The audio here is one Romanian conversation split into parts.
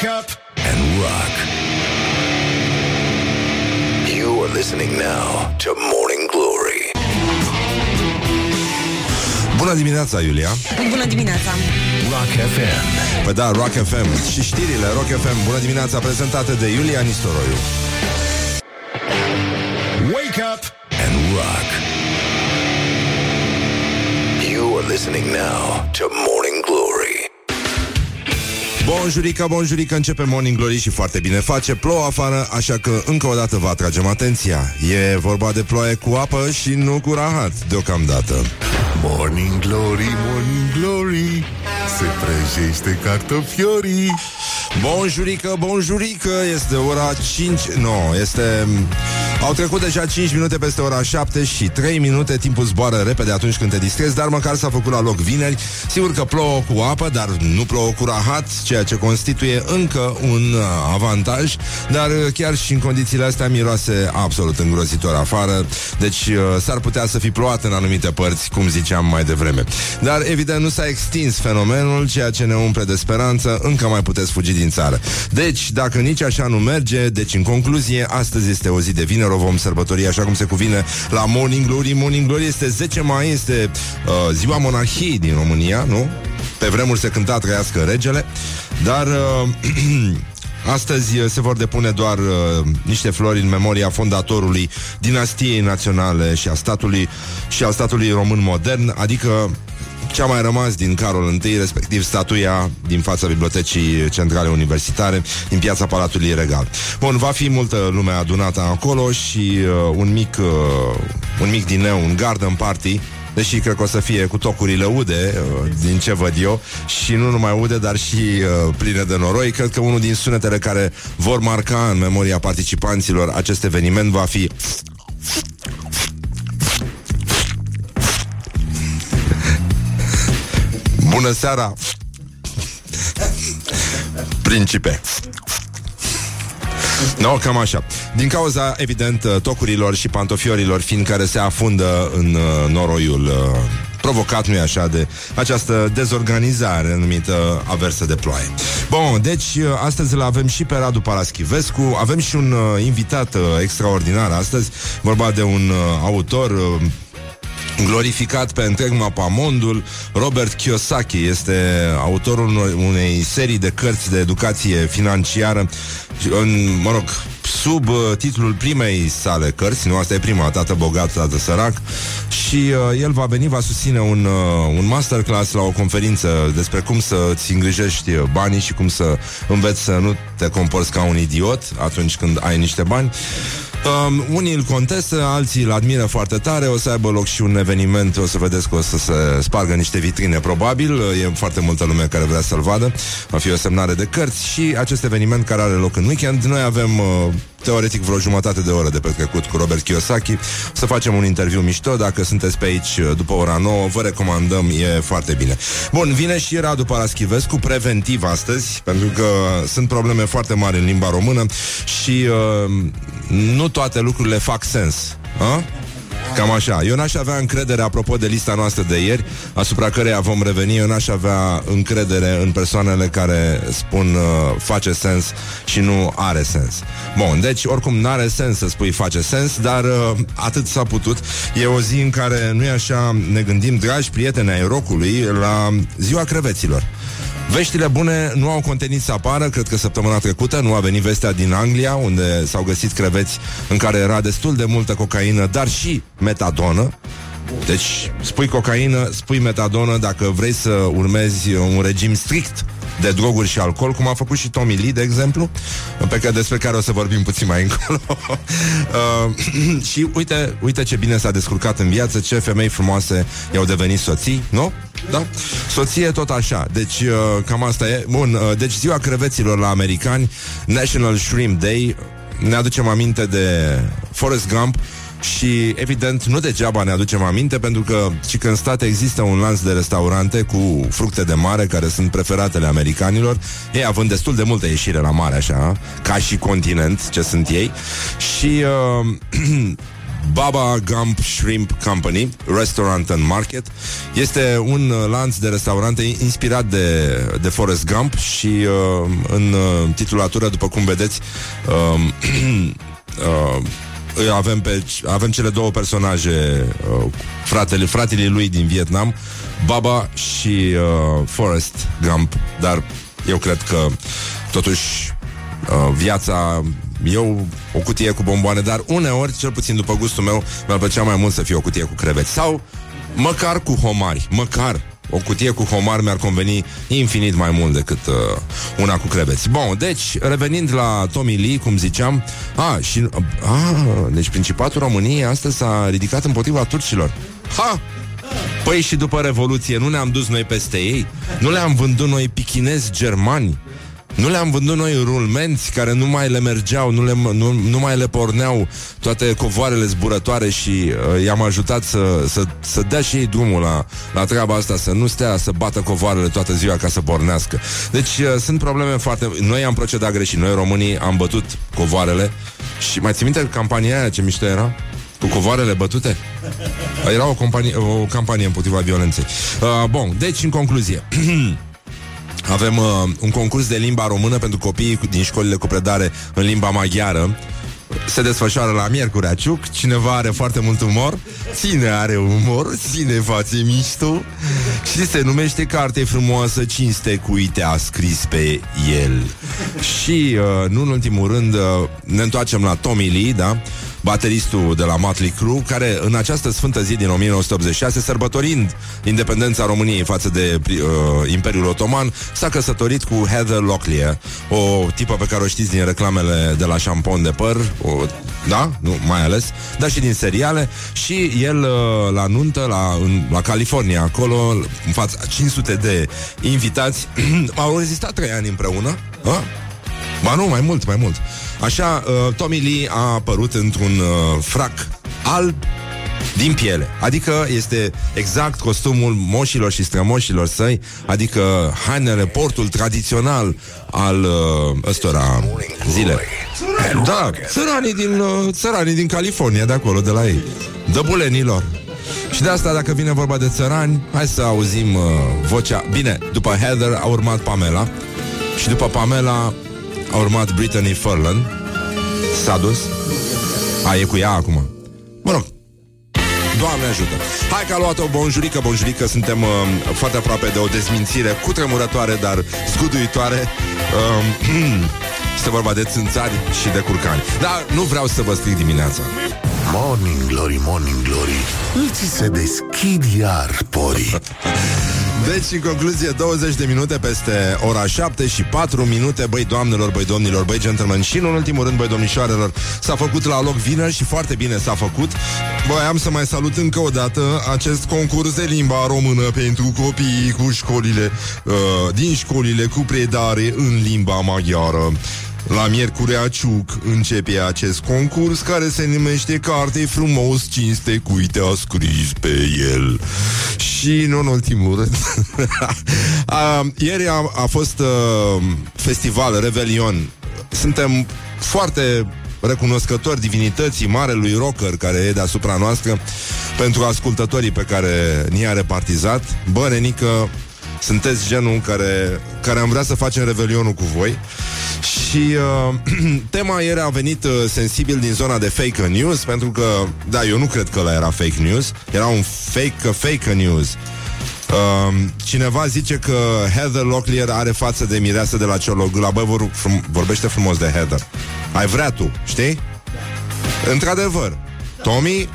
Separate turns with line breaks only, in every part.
Wake up and rock. You are listening now to Morning Glory.
Bună dimineața, Iulia!
Bună dimineața!
Rock FM.
Păi da, Rock FM și știrile Rock FM. Bună dimineața, prezentate de Iulia Nistoroiu.
Wake up and rock. You are listening now to Morning Glory.
Bonjurică, bonjurică, începe Morning Glory și foarte bine face. Plouă afară, așa că încă o dată vă atragem atenția. E vorba de ploaie cu apă și nu cu rahat, deocamdată.
Morning Glory, Morning Glory Se prăjește cartofiorii
Bonjurică, bonjurică, este ora 5, nu, este... Au trecut deja 5 minute peste ora 7 și 3 minute, timpul zboară repede atunci când te distrezi, dar măcar s-a făcut la loc vineri. Sigur că plouă cu apă, dar nu plouă cu rahat, ceea ce constituie încă un uh, avantaj, dar uh, chiar și în condițiile astea miroase absolut îngrozitor afară, deci uh, s-ar putea să fi plouat în anumite părți, cum ziceam mai devreme. Dar evident nu s-a extins fenomenul, ceea ce ne umple de speranță, încă mai puteți fugi din țară. Deci, dacă nici așa nu merge, deci în concluzie, astăzi este o zi de vineri, o vom sărbători așa cum se cuvine la Morning Glory. Morning Glory este 10 mai, este uh, ziua monarhiei din România, nu? Pe vremuri se cânta trăiască regele, dar uh, Astăzi uh, se vor depune doar uh, niște flori în memoria fondatorului dinastiei naționale și a statului și al statului român modern, adică ce a mai rămas din Carol I, respectiv statuia din fața Bibliotecii Centrale Universitare, din piața Palatului Regal. Bun, va fi multă lume adunată acolo și uh, un mic uh, un mic dineu, un garden party Deși cred că o să fie cu tocurile ude, uh, din ce văd eu, și nu numai ude, dar și uh, pline de noroi. Cred că unul din sunetele care vor marca în memoria participanților acest eveniment va fi Bună seara! Principe! No, cam așa. Din cauza, evident, tocurilor și pantofiorilor fin care se afundă în uh, noroiul uh, provocat, nu așa, de această dezorganizare numită aversă de ploaie. Bun, deci uh, astăzi îl avem și pe Radu Paraschivescu, avem și un uh, invitat uh, extraordinar astăzi, vorba de un uh, autor uh, glorificat pe întreg mapamondul. Robert Kiyosaki este autorul unor- unei serii de cărți de educație financiară, în, mă rog, sub uh, titlul primei sale cărți, nu, asta e prima, Tată bogat, tată sărac, și uh, el va veni, va susține un, uh, un masterclass la o conferință despre cum să-ți îngrijești uh, banii și cum să înveți să nu te comporți ca un idiot atunci când ai niște bani. Um, unii îl contestă, alții îl admiră foarte tare. O să aibă loc și un eveniment O să vedeți că o să se spargă niște vitrine Probabil, e foarte multă lume care vrea să-l vadă. Va fi o semnare de cărți Și acest eveniment care are loc în weekend. Noi avem uh, teoretic vreo jumătate de oră de petrecut cu Robert Kiyosaki. Să facem un interviu mișto. Dacă sunteți pe aici uh, după ora 9 Vă recomandăm, e foarte bine. Bun, vine și Radu Paraschivescu Preventiv astăzi Pentru că sunt probleme foarte mari în limba română Și uh, nu toate lucrurile fac sens. A? Cam așa. Eu n-aș avea încredere, apropo de lista noastră de ieri, asupra căreia vom reveni, eu n-aș avea încredere în persoanele care spun uh, face sens și nu are sens. Bun, deci oricum n-are sens să spui face sens, dar uh, atât s-a putut. E o zi în care, nu e așa, ne gândim, dragi prieteni ai rocului, la ziua creveților. Veștile bune nu au contenit să apară, cred că săptămâna trecută nu a venit vestea din Anglia, unde s-au găsit creveți în care era destul de multă cocaină, dar și metadonă. Deci, spui cocaină, spui metadonă dacă vrei să urmezi un regim strict de droguri și alcool, cum a făcut și Tommy Lee, de exemplu, pe care, despre care o să vorbim puțin mai încolo. uh, și uite, uite ce bine s-a descurcat în viață, ce femei frumoase i-au devenit soții, nu? Da? Soție tot așa. Deci, uh, cam asta e. Bun, uh, deci ziua creveților la americani, National Shrimp Day, ne aducem aminte de Forrest Gump, și, evident, nu degeaba ne aducem aminte Pentru că și că în state există un lanț de restaurante Cu fructe de mare Care sunt preferatele americanilor Ei având destul de multă ieșire la mare așa Ca și continent, ce sunt ei Și uh, Baba Gump Shrimp Company, Restaurant and Market. Este un uh, lanț de restaurante inspirat de, de Forrest Gump și uh, în uh, titulatură, după cum vedeți, uh, uh, avem, pe, avem cele două personaje, uh, fratele, fratele lui din Vietnam, Baba și uh, Forrest Gump, dar eu cred că totuși uh, viața eu o cutie cu bomboane, dar uneori, cel puțin după gustul meu, mi-ar plăcea mai mult să fie o cutie cu creveți. Sau măcar cu homari, măcar o cutie cu homar mi-ar conveni infinit mai mult decât uh, una cu creveți. Bun, deci, revenind la Tommy Lee, cum ziceam, a, și, a, deci Principatul României astăzi s-a ridicat împotriva turcilor. Ha! Păi și după Revoluție nu ne-am dus noi peste ei? Nu le-am vândut noi pichinezi germani? Nu le-am vândut noi rulmenți care nu mai le mergeau, nu, le, nu, nu mai le porneau toate covoarele zburătoare și uh, i-am ajutat să, să, să dea și ei drumul la, la treaba asta, să nu stea să bată covoarele toată ziua ca să pornească. Deci uh, sunt probleme foarte... Noi am procedat greșit, noi românii am bătut covoarele și mai ții minte campania aia ce mișto era? Cu covoarele bătute? Era o, companie, o campanie împotriva violenței. Uh, bun, deci în concluzie Avem uh, un concurs de limba română pentru copiii din școlile cu predare în limba maghiară. Se desfășoară la Miercurea Ciuc Cineva are foarte mult umor. Ține are umor, ține fațe mișto? Și se numește Carte frumoasă, cinste cu uite a scris pe el. Și, uh, nu în ultimul rând uh, Ne întoarcem la Tommy Lee, da? Bateristul de la Motley Crue, care în această sfântă zi din 1986, sărbătorind independența României față de uh, Imperiul Otoman, s-a căsătorit cu Heather Locklear, o tipă pe care o știți din reclamele de la șampon de păr, o, da, nu, mai ales, dar și din seriale, și el uh, la nuntă, la, în, la California, acolo, în fața 500 de invitați, au rezistat trei ani împreună, a? Ba nu, mai mult, mai mult. Așa, uh, Tommy Lee a apărut într-un uh, frac alb din piele. Adică este exact costumul moșilor și strămoșilor săi, adică hainele, portul tradițional al uh, ăstora zile. Da, țăranii din, uh, țăranii din California, de acolo, de la ei. Dăbulenilor. Și de asta, dacă vine vorba de țărani, hai să auzim uh, vocea. Bine, după Heather a urmat Pamela și după Pamela a urmat Brittany Furlan. S-a dus? A, e cu ea acum. Mă rog, Doamne ajută! Hai că a luat o bonjurică, bonjurică. Suntem uh, foarte aproape de o dezmințire Cutremurătoare, dar zguduitoare. Uh, Este vorba de țânțari și de curcani. Dar nu vreau să vă stric dimineața.
Morning Glory, Morning Glory. Îți se deschid iar porii
Deci, în concluzie, 20 de minute peste ora 7 și 4 minute, băi doamnelor, băi domnilor, băi gentlemen și, în ultimul rând, băi domnișoarelor, s-a făcut la loc vineri și foarte bine s-a făcut. Băi, am să mai salut încă o dată acest concurs de limba română pentru copiii cu școlile, uh, din școlile cu predare în limba maghiară. La Miercurea Ciuc începe acest concurs care se numește Carte frumos, cinste, cu uite a scris pe el. Și nu în ultimul rând a, Ieri a, a fost uh, festival, Revelion Suntem foarte recunoscători divinității marelui rocker care e deasupra noastră pentru ascultătorii pe care ni-a repartizat. Bă, nenică, sunteți genul care, care am vrea să facem revelionul cu voi. Și uh, tema ieri a venit uh, sensibil din zona de fake news, pentru că, da, eu nu cred că la era fake news, era un fake fake news. Uh, cineva zice că Heather Locklear are față de mireasă de la Ciologula Băi, vor, frum, vorbește frumos de Heather Ai vrea tu, știi? Într-adevăr Tommy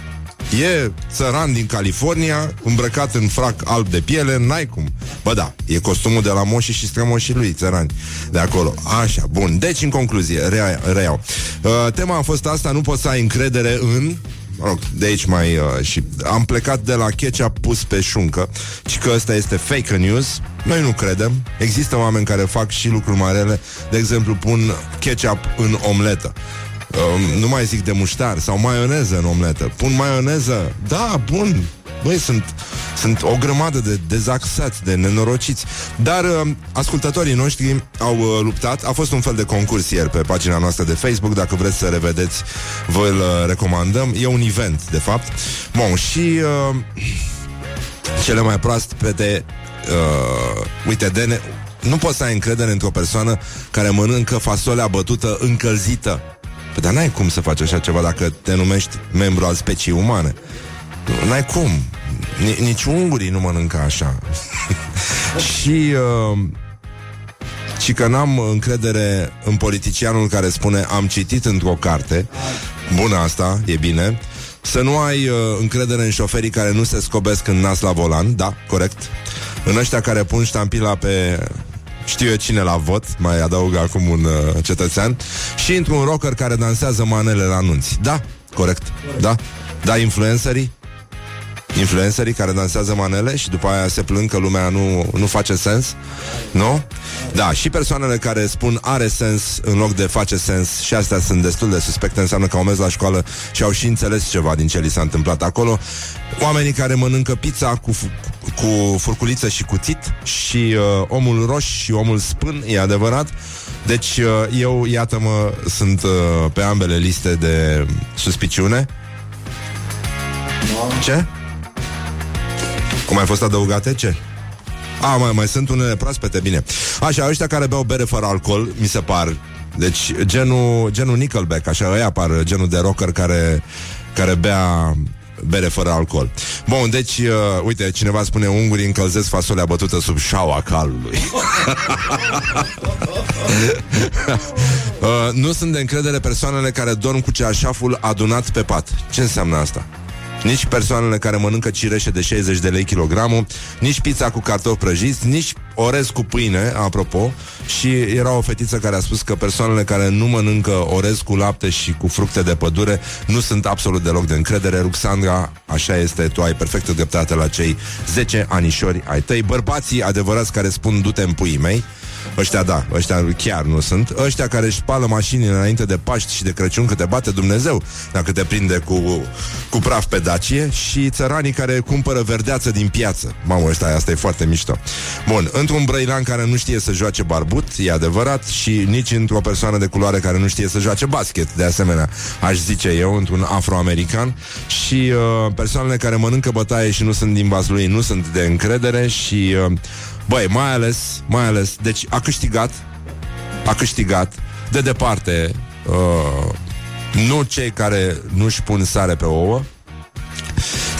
E țăran din California, îmbrăcat în frac alb de piele, n-ai cum. Bă da, e costumul de la moșii și strămoșii lui, țărani, de acolo. Așa, bun. Deci, în concluzie, rea, reiau. Uh, tema a fost asta, nu poți să ai încredere în mă rog, de aici mai uh, și am plecat de la ketchup pus pe șuncă și că ăsta este fake news. Noi nu credem. Există oameni care fac și lucruri marele, de exemplu pun ketchup în omletă. Uh, nu mai zic de muștar sau maioneză în omletă. Pun maioneză? Da, bun. Băi, sunt, sunt o grămadă de dezaxați, de nenorociți. Dar uh, ascultătorii noștri au uh, luptat. A fost un fel de concurs ieri pe pagina noastră de Facebook. Dacă vreți să revedeți, vă îl uh, recomandăm. E un event, de fapt. Bun, și uh, cele mai proaste de... Uh, uite, de ne- nu poți să ai încredere într-o persoană care mănâncă fasolea bătută încălzită. Păi, dar n-ai cum să faci așa ceva dacă te numești membru al speciei umane. Nu, N-ai cum. Ni- nici ungurii nu mănâncă așa. și... Uh, și că n-am încredere în politicianul care spune am citit într-o carte, bună asta, e bine, să nu ai uh, încredere în șoferii care nu se scobesc în nas la volan, da, corect, în ăștia care pun ștampila pe știu eu cine la vot, mai adaug acum un uh, cetățean, și într-un rocker care dansează manele la anunți. Da, corect, da, da, influencerii, influencerii care dansează manele și după aia se plâng că lumea nu, nu face sens, nu? Da, și persoanele care spun are sens în loc de face sens și astea sunt destul de suspecte, înseamnă că au mers la școală și au și înțeles ceva din ce li s-a întâmplat acolo. Oamenii care mănâncă pizza cu, fu- cu furculiță și cuțit și uh, omul roș și omul spân, e adevărat. Deci uh, eu, iată-mă, sunt uh, pe ambele liste de suspiciune. Ce? Cum ai fost adăugate? Ce? A, mai, mai sunt unele proaspete, bine. Așa, ăștia care beau bere fără alcool, mi se par. Deci, genul, genul Nickelback, așa, ăia par genul de rocker care, care bea bere fără alcool. Bun, deci, uh, uite, cineva spune ungurii încălzesc fasolea bătută sub șaua calului. uh, nu sunt de încredere persoanele care dorm cu ceașaful adunat pe pat. Ce înseamnă asta? Nici persoanele care mănâncă cireșe de 60 de lei kilogramul, nici pizza cu cartofi prăjiți, nici orez cu pâine, apropo. Și era o fetiță care a spus că persoanele care nu mănâncă orez cu lapte și cu fructe de pădure nu sunt absolut deloc de încredere. Ruxandra, așa este, tu ai perfectă dreptate la cei 10 anișori ai tăi. Bărbații adevărați care spun du-te în puii mei, Ăștia da, ăștia chiar nu sunt. Ăștia care își spală mașinile înainte de Paști și de Crăciun Că te bate Dumnezeu Dacă te prinde cu, cu praf pe Dacie. Și țăranii care cumpără verdeață din piață. Mamă, ăsta, asta e foarte mișto. Bun, într-un brăilan care nu știe să joace barbut E adevărat Și nici într-o persoană de culoare care nu știe să joace basket De asemenea, aș zice eu Într-un afroamerican. Și uh, persoanele care mănâncă bătaie și nu sunt din Vaslui Nu sunt de încredere Și... Uh, Băi, mai ales, mai ales, deci a câștigat, a câștigat de departe uh, nu cei care nu-și pun sare pe ouă,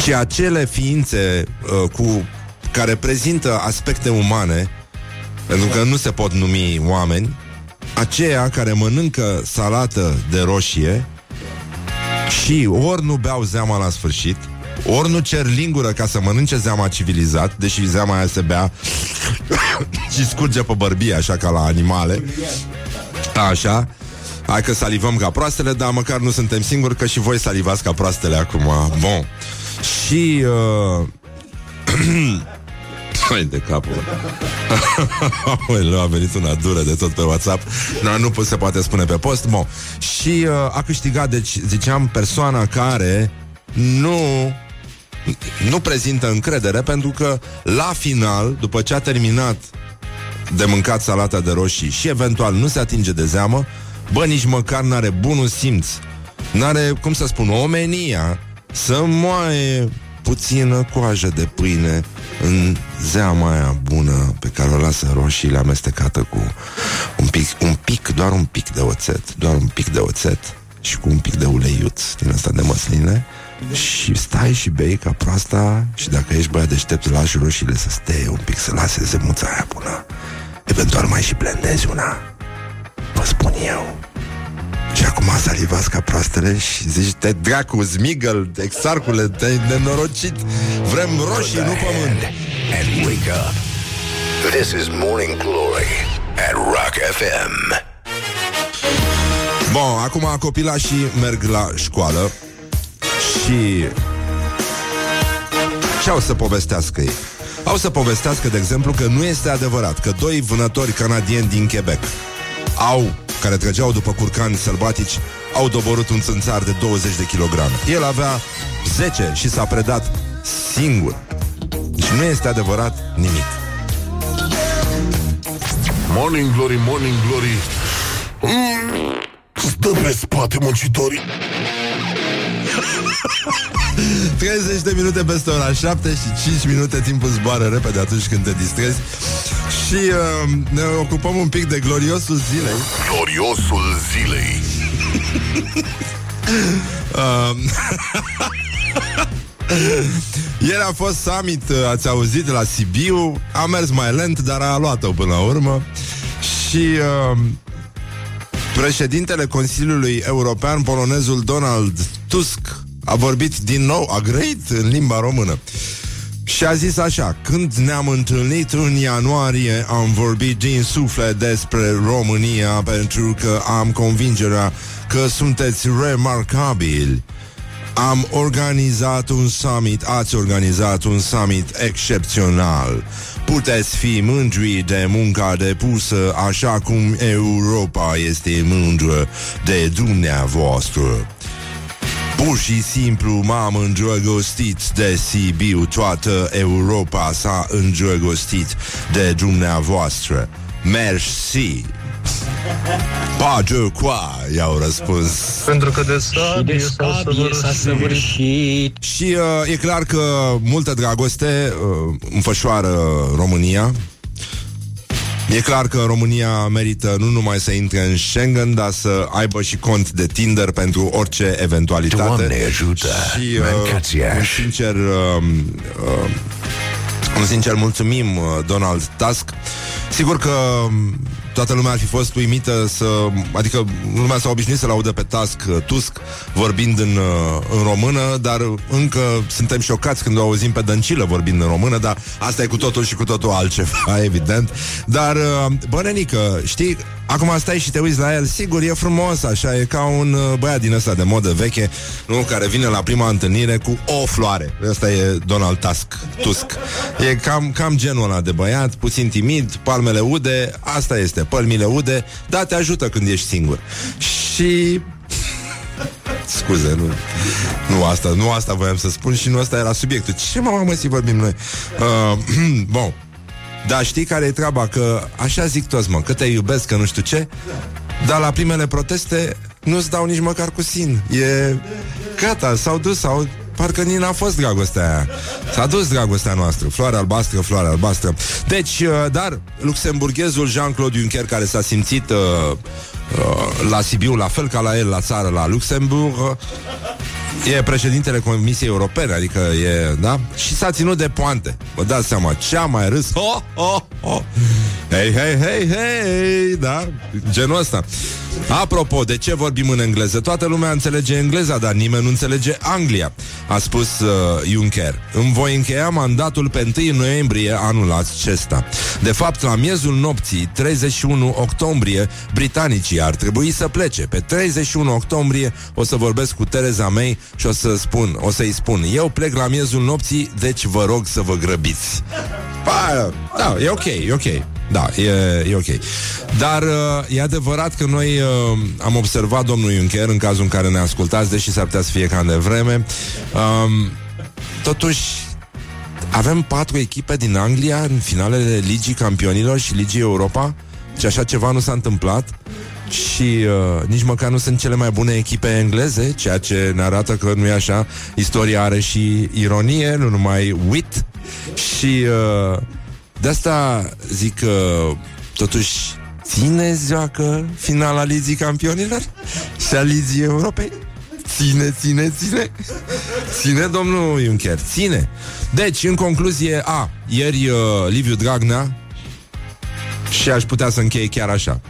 ci acele ființe uh, cu care prezintă aspecte umane, pentru că nu se pot numi oameni, aceia care mănâncă salată de roșie și ori nu beau zeama la sfârșit, ori nu cer lingură ca să mănânce zeama civilizat, deși zeama aia se bea și scurge pe bărbie, așa ca la animale. Așa. Hai că salivăm ca proastele, dar măcar nu suntem singuri, că și voi salivați ca proastele acum. Bun. Și... Uh... Hai de capul Aoleu, a venit una dură de tot pe WhatsApp no, Nu se poate spune pe post Bun. Și uh, a câștigat, deci ziceam, persoana care nu nu prezintă încredere pentru că la final, după ce a terminat de mâncat salata de roșii și eventual nu se atinge de zeamă, bă, nici măcar n-are bunul simț, n-are, cum să spun, omenia să moaie puțină coajă de pâine în zeama aia bună pe care o lasă roșiile amestecată cu un pic, un pic, doar un pic de oțet, doar un pic de oțet și cu un pic de uleiuț din asta de măsline și stai și bei ca proasta Și dacă ești băiat deștept Lași roșiile să steie un pic Să lase zemuța aia bună. Eventual mai și blendezi una. Vă spun eu. Și acum salivați ca proastele Și zici, te dracu, zmigăl Exarcule, te-ai nenorocit. Vrem roșii, nu pământ.
And wake up. This is Morning Glory at Rock FM.
Bun, acum copilașii merg la școală Și Ce au să povestească ei? Au să povestească, de exemplu, că nu este adevărat Că doi vânători canadieni din Quebec Au, care trăgeau după curcani sălbatici Au doborât un țânțar de 20 de kilograme El avea 10 și s-a predat singur. Și nu este adevărat nimic.
Morning Glory, Morning Glory mm, Stă pe spate muncitorii
30 de minute peste ora 7 și 5 minute Timpul zboară repede atunci când te distrezi. Și uh, ne ocupăm un pic de gloriosul zilei.
Gloriosul zilei.
Uh, Ieri a fost summit, uh, ați auzit, la Sibiu. A mers mai lent, dar a luat-o până la urmă. Și uh, președintele Consiliului European, polonezul Donald Tusk A vorbit din nou, a grăit în limba română și a zis așa, când ne-am întâlnit în ianuarie, am vorbit din suflet despre România pentru că am convingerea că sunteți remarcabili. Am organizat un summit, ați organizat un summit excepțional. Puteți fi mândri de munca depusă așa cum Europa este mândră de dumneavoastră. Pur și simplu m-am îndrăgostit de Sibiu Toată Europa s-a îndrăgostit de dumneavoastră Merci Pa de qua, i-au răspuns
Pentru că de sabie s-a săvârșit.
săvârșit.
Și uh, e clar că multă dragoste uh, înfășoară România E clar că România merită nu numai să intre în Schengen, dar să aibă și cont de Tinder pentru orice eventualitate.
Doamne ajută,
Și uh,
mâncați-aș.
un sincer uh, uh, un sincer mulțumim uh, Donald Tusk. Sigur că um, toată lumea ar fi fost uimită să... Adică lumea s-a obișnuit să-l audă pe Tusk, uh, Tusk vorbind în, uh, în română, dar încă suntem șocați când o auzim pe Dăncilă vorbind în română, dar asta e cu totul și cu totul altceva, evident. Dar, uh, bă, nenică, știi, acum stai și te uiți la el, sigur, e frumos, așa, e ca un uh, băiat din ăsta de modă veche, nu, care vine la prima întâlnire cu o floare. Ăsta e Donald Tusk, Tusk. E cam, cam genul ăla de băiat, puțin timid, palmele ude, asta este, pălmile ude, dar te ajută când ești singur. Și Scuze, nu, nu asta, nu asta voiam să spun și nu asta era subiectul. Ce mă mă să vorbim noi? Uh, bun. Dar știi care e treaba? Că așa zic toți, mă, că te iubesc, că nu știu ce, dar la primele proteste nu-ți dau nici măcar cu sin. E gata, s-au dus, sau Parcă nici n-a fost dragostea aia. S-a dus dragostea noastră. Floare albastră, floare albastră. Deci, uh, dar luxemburghezul Jean-Claude Juncker Care s-a simțit uh, uh, La Sibiu, la fel ca la el La țară, la Luxemburg uh, E președintele Comisiei Europene Adică e, da? Și s-a ținut de poante. Vă dați seama, ce a mai râs? Oh, oh, oh. Hei, hei, hei, hei Da, genul ăsta. Apropo, de ce vorbim în engleză? Toată lumea înțelege engleza, dar nimeni nu înțelege Anglia A spus uh, Juncker. Îmi voi încheia mandatul pe 1 noiembrie anul acesta. De fapt, la miezul nopții 31 octombrie Britanicii ar trebui să plece. Pe 31 octombrie o să vorbesc cu Tereza May Și o să spun, o să-i spun Eu plec la miezul nopții, deci vă rog să vă grăbiți Pa, Da, e ok, e ok da, e, e ok. Dar uh, e adevărat că noi uh, am observat domnul Juncker în cazul în care ne ascultați, deși s-ar putea să fie cam de vreme. Um, totuși, avem patru echipe din Anglia în finalele Ligii Campionilor și Ligii Europa și așa ceva nu s-a întâmplat și uh, nici măcar nu sunt cele mai bune echipe engleze, ceea ce ne arată că nu e așa. Istoria are și ironie, nu numai wit. Și uh, de asta zic că totuși ține joacă finala Ligii Campionilor și a Ligii Europei. Ține, ține, ține Ține, domnul Juncker, ține Deci, în concluzie, a, ieri uh, Liviu Dragnea Și aș putea să încheie chiar așa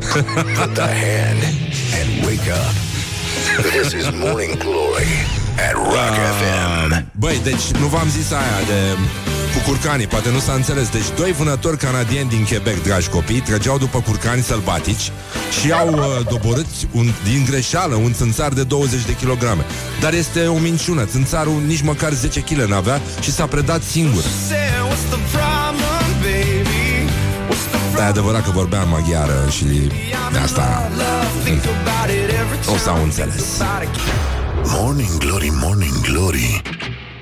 Put the hand and wake up. This is Morning Glory at Rock FM.
Băi, deci nu v-am zis aia de cu curcanii, poate nu s-a înțeles. Deci doi vânători canadieni din Quebec, dragi copii, trăgeau după curcani sălbatici și au uh, doborât un, din greșeală un țânțar de 20 de kilograme. Dar este o minciună. Țânțarul nici măcar 10 kg n-avea și s-a predat singur. Dar e adevărat că vorbea în maghiară și de asta o să au înțeles.
Morning Glory, Morning Glory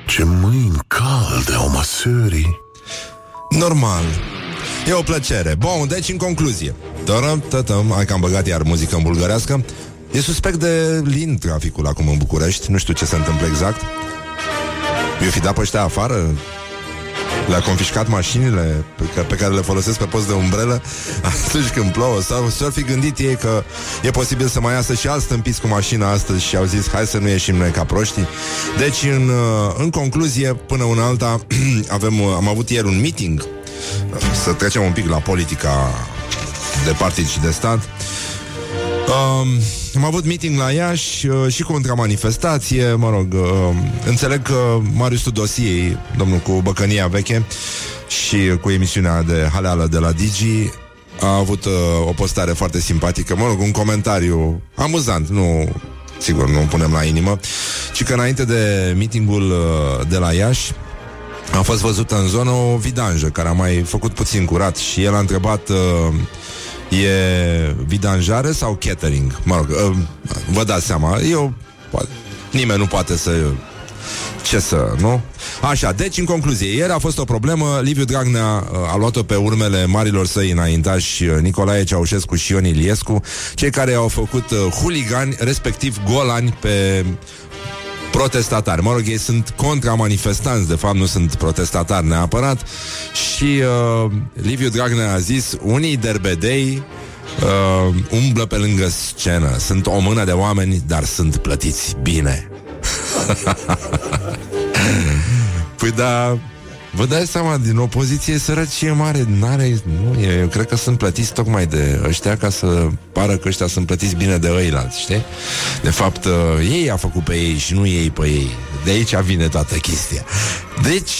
Ce mâini calde au măsării
Normal. E o plăcere. Bun, deci în concluzie. Tărăm, tătăm, hai că am băgat iar muzică în bulgărească. E suspect de lin traficul acum în București. Nu știu ce se întâmplă exact. Eu fi dat pe ăștia afară le-a confiscat mașinile pe care, pe care le folosesc pe post de umbrelă atunci când plouă. Sau s-ar fi gândit ei că e posibil să mai iasă și alți stâmpiți cu mașina astăzi și au zis hai să nu ieșim noi ca proștii. Deci, în, uh, în concluzie, până una alta, avem, uh, am avut ieri un meeting să trecem un pic la politica de partid și de stat. Um, am avut meeting la Iași uh, și contra manifestație, mă rog, uh, înțeleg că Marius Tudosiei, domnul cu băcănia veche și cu emisiunea de haleală de la Digi, a avut uh, o postare foarte simpatică, mă rog, un comentariu amuzant, nu, sigur, nu punem la inimă, ci că înainte de meetingul uh, de la Iași, a fost văzută în zonă o vidanjă care a mai făcut puțin curat și el a întrebat uh, E vidanjare sau catering? Mă rog, uh, vă dați seama, eu nimeni nu poate să ce să, nu? Așa, deci în concluzie, ieri a fost o problemă, Liviu Dragnea uh, a luat-o pe urmele marilor săi înaintași uh, Nicolae Ceaușescu și Ion Iliescu, cei care au făcut uh, huligani, respectiv golani pe protestatari. Mă rog, ei sunt contra-manifestanți, de fapt nu sunt protestatari neapărat. Și uh, Liviu Dragnea a zis, unii derbedei uh, umblă pe lângă scenă. Sunt o mână de oameni, dar sunt plătiți bine. păi da, Vă dați seama, din opoziție sărăcie mare N-are, nu, eu cred că sunt plătiți tocmai de ăștia Ca să pară că ăștia sunt plătiți bine de ăilalți, știi? De fapt, uh, ei a făcut pe ei și nu ei pe ei De aici vine toată chestia Deci,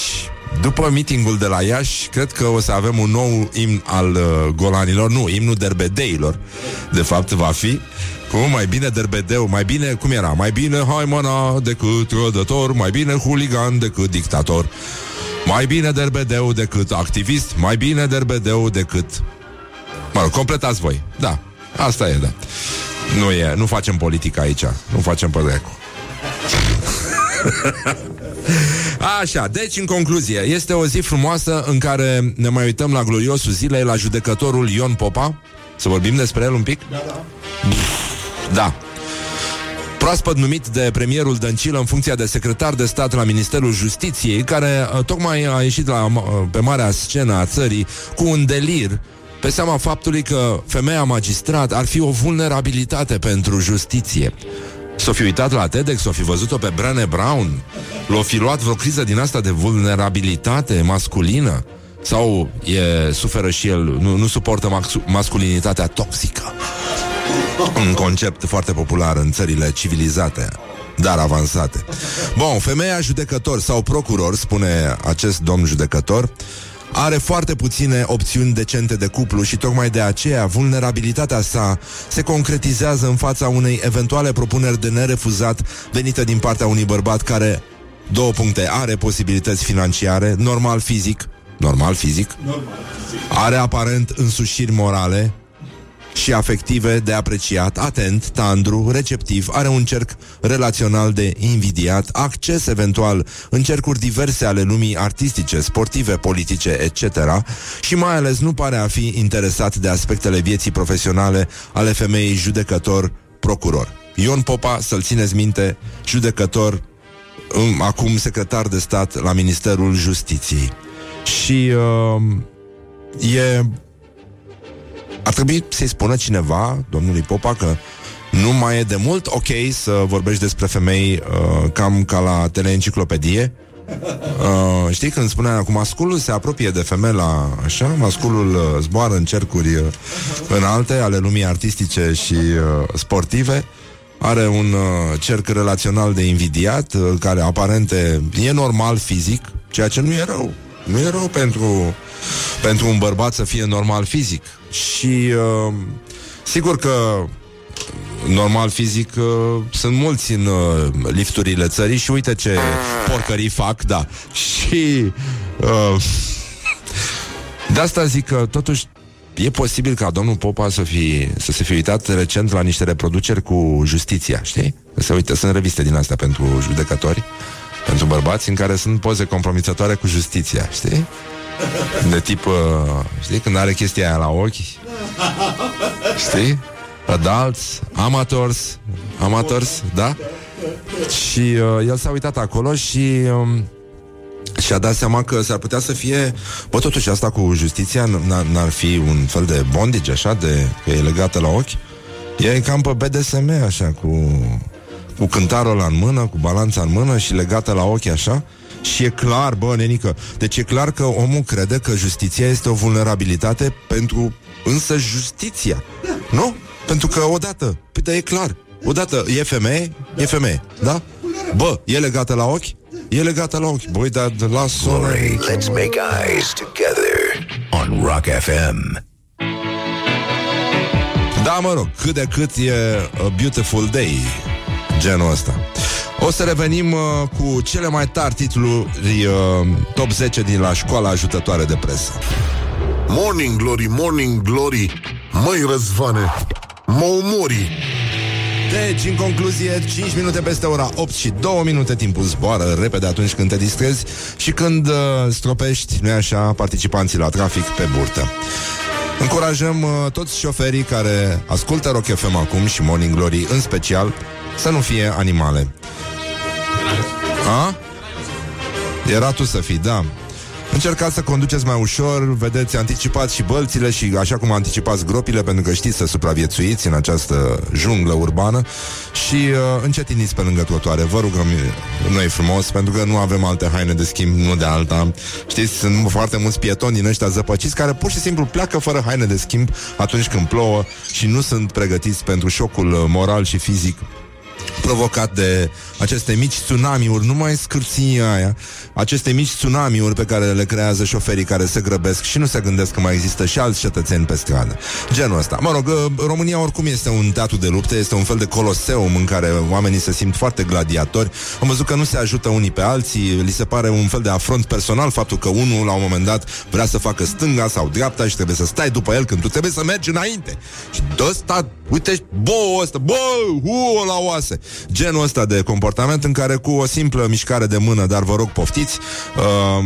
după meetingul de la Iași, cred că o să avem un nou imn al uh, golanilor, nu, imnul derbedeilor, de fapt va fi, cum, mai bine derbedeu, mai bine, cum era, mai bine haimana decât rădător, mai bine huligan decât dictator. Mai bine derbedeu decât activist, mai bine derbedeu decât... Mă rog, completați voi. Da, asta e, da. Nu e, nu facem politică aici, nu facem pădrecu. Așa, deci în concluzie, este o zi frumoasă în care ne mai uităm la gloriosul zilei, la judecătorul Ion Popa. Să vorbim despre el un pic? Da, da. Da proaspăt numit de premierul Dăncilă în funcția de secretar de stat la Ministerul Justiției, care uh, tocmai a ieșit la, uh, pe marea scenă a țării cu un delir pe seama faptului că femeia magistrat ar fi o vulnerabilitate pentru justiție. S-o fi uitat la TEDx, s-o fi văzut-o pe Brené Brown, l-o fi luat vreo criză din asta de vulnerabilitate masculină, sau e, suferă și el, nu, nu suportă masculinitatea toxică. Un concept foarte popular în țările civilizate dar avansate. Bun, femeia judecător sau procuror, spune acest domn judecător, are foarte puține opțiuni decente de cuplu și tocmai de aceea vulnerabilitatea sa se concretizează în fața unei eventuale propuneri de nerefuzat venită din partea unui bărbat care, două puncte, are posibilități financiare, normal fizic, normal fizic, normal fizic. are aparent însușiri morale, și afective de apreciat, atent, tandru, receptiv, are un cerc relațional de invidiat, acces eventual în cercuri diverse ale lumii artistice, sportive, politice, etc. și mai ales nu pare a fi interesat de aspectele vieții profesionale ale femeii judecător, procuror. Ion Popa, să-l țineți minte, judecător, um, acum secretar de stat la Ministerul Justiției. Și uh, e ar trebui să-i spună cineva, domnului Popa, că nu mai e de mult ok să vorbești despre femei uh, cam ca la teleenciclopedie. Uh, știi când spunea că masculul se apropie de femela așa, masculul uh, zboară în cercuri uh, înalte ale lumii artistice și uh, sportive are un uh, cerc relațional de invidiat uh, care aparente e normal fizic, ceea ce nu e rău. Nu e rău pentru, pentru un bărbat să fie normal fizic. Și uh, sigur că normal fizic uh, sunt mulți în uh, lifturile țării și uite ce porcării fac, da. Și uh, de asta zic că totuși e posibil ca domnul Popa să, fi, să se fi uitat recent la niște reproduceri cu justiția, știi? Se uite, sunt reviste din astea pentru judecători, pentru bărbați, în care sunt poze compromițătoare cu justiția, știi? De tip, uh, știi, când are chestia aia la ochi Știi? Adults, amateurs Amateurs, da? Și uh, el s-a uitat acolo și um, și-a dat seama că s-ar putea să fie Bă, totuși asta cu justiția n- n-ar fi un fel de bondage, așa, de că e legată la ochi E cam pe BDSM, așa, cu, cu cântarul la în mână, cu balanța în mână și legată la ochi, așa și e clar, bă, nenică, deci e clar că omul crede că justiția este o vulnerabilitate pentru însă justiția. Nu? Pentru că odată, păi da, e clar, odată e femeie, e femeie, da? Bă, e legată la ochi? E legată la ochi. Băi, dar las-o...
Glory, let's make eyes together on Rock FM.
Da, mă rog, cât de cât e a beautiful day genul ăsta. O să revenim uh, cu cele mai tari titluri uh, top 10 din la școala ajutătoare de presă.
Morning Glory, Morning Glory Măi răzvane, mă umori
Deci, în concluzie, 5 minute peste ora 8 și 2 minute timpul zboară repede atunci când te distrezi și când uh, stropești, nu așa, participanții la trafic pe burtă. Încurajăm uh, toți șoferii care ascultă Rock FM acum și Morning Glory în special să nu fie animale. A? Era tu să fii, da. Încercați să conduceți mai ușor, vedeți, anticipați și bălțile și așa cum anticipați gropile, pentru că știți să supraviețuiți în această junglă urbană și uh, încetiniți pe lângă trotuare. Vă rugăm noi frumos, pentru că nu avem alte haine de schimb, nu de alta. Știți, sunt foarte mulți pietoni din ăștia zăpăciți care pur și simplu pleacă fără haine de schimb atunci când plouă și nu sunt pregătiți pentru șocul uh, moral și fizic provocat de aceste mici tsunamiuri, nu mai scârția aia, aceste mici tsunamiuri pe care le creează șoferii care se grăbesc și nu se gândesc că mai există și alți cetățeni pe stradă. Genul ăsta. Mă rog, uh, România oricum este un teatru de lupte, este un fel de coloseum în care oamenii se simt foarte gladiatori. Am văzut că nu se ajută unii pe alții, li se pare un fel de afront personal faptul că unul la un moment dat vrea să facă stânga sau dreapta și trebuie să stai după el când tu trebuie să mergi înainte. Și de ăsta, uite, bă, ăsta, bă, hu, la oase. Genul ăsta de comportament în care cu o simplă mișcare de mână, dar vă rog poftiți, uh,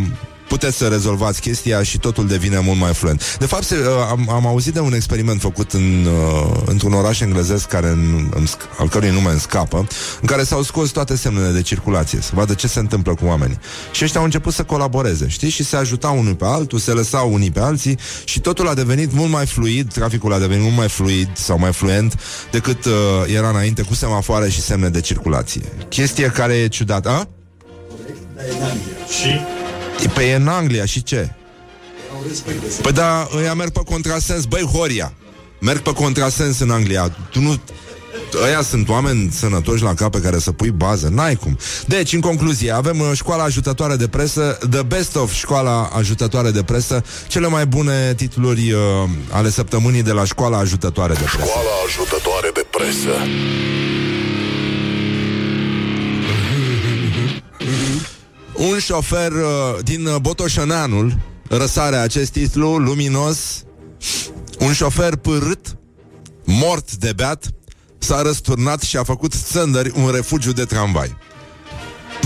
puteți să rezolvați chestia și totul devine mult mai fluent. De fapt, se, uh, am, am auzit de un experiment făcut în, uh, într-un oraș englezesc care în, în, al cărui nume îmi scapă, în care s-au scos toate semnele de circulație, să vadă ce se întâmplă cu oamenii. Și ăștia au început să colaboreze, știi? Și se ajutau unul pe altul, se lăsau unii pe alții și totul a devenit mult mai fluid, traficul a devenit mult mai fluid sau mai fluent decât uh, era înainte cu semafoare și semne de circulație. Chestie care e ciudată. A?
Și?
Pe e în Anglia și ce? Păi da, ăia merg pe contrasens. Băi, Horia, merg pe contrasens în Anglia. Tu nu... Ăia sunt oameni sănătoși la cap pe care să pui bază. N-ai cum. Deci, în concluzie, avem uh, școala ajutătoare de presă The Best of școala ajutătoare de presă. Cele mai bune titluri uh, ale săptămânii de la școala ajutătoare de presă.
Școala ajutătoare de presă
Un șofer uh, din uh, Botoșăneanul Răsare acest titlu luminos. Un șofer pârât Mort de beat S-a răsturnat și a făcut țândări Un refugiu de tramvai.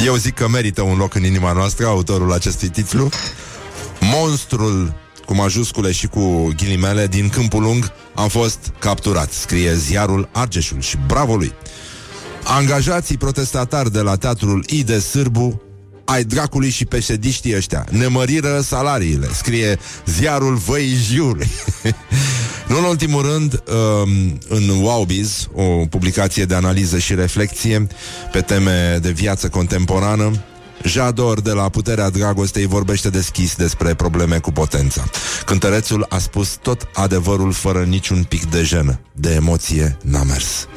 Eu zic că merită un loc în inima noastră Autorul acestui titlu. Monstrul cu majuscule și cu ghilimele din Câmpul Lung a fost capturat, scrie ziarul Argeșul și bravo lui. Angajații protestatari de la teatrul I de Sârbu ai dracului și pesediștii ăștia ne măriră salariile, scrie ziarul Văijiului. nu în ultimul rând, um, în Wowbiz, o publicație de analiză și reflexie pe teme de viață contemporană, Jador de la Puterea Dragostei vorbește deschis despre probleme cu potența. Cântărețul a spus tot adevărul fără niciun pic de jenă. De emoție n-a mers.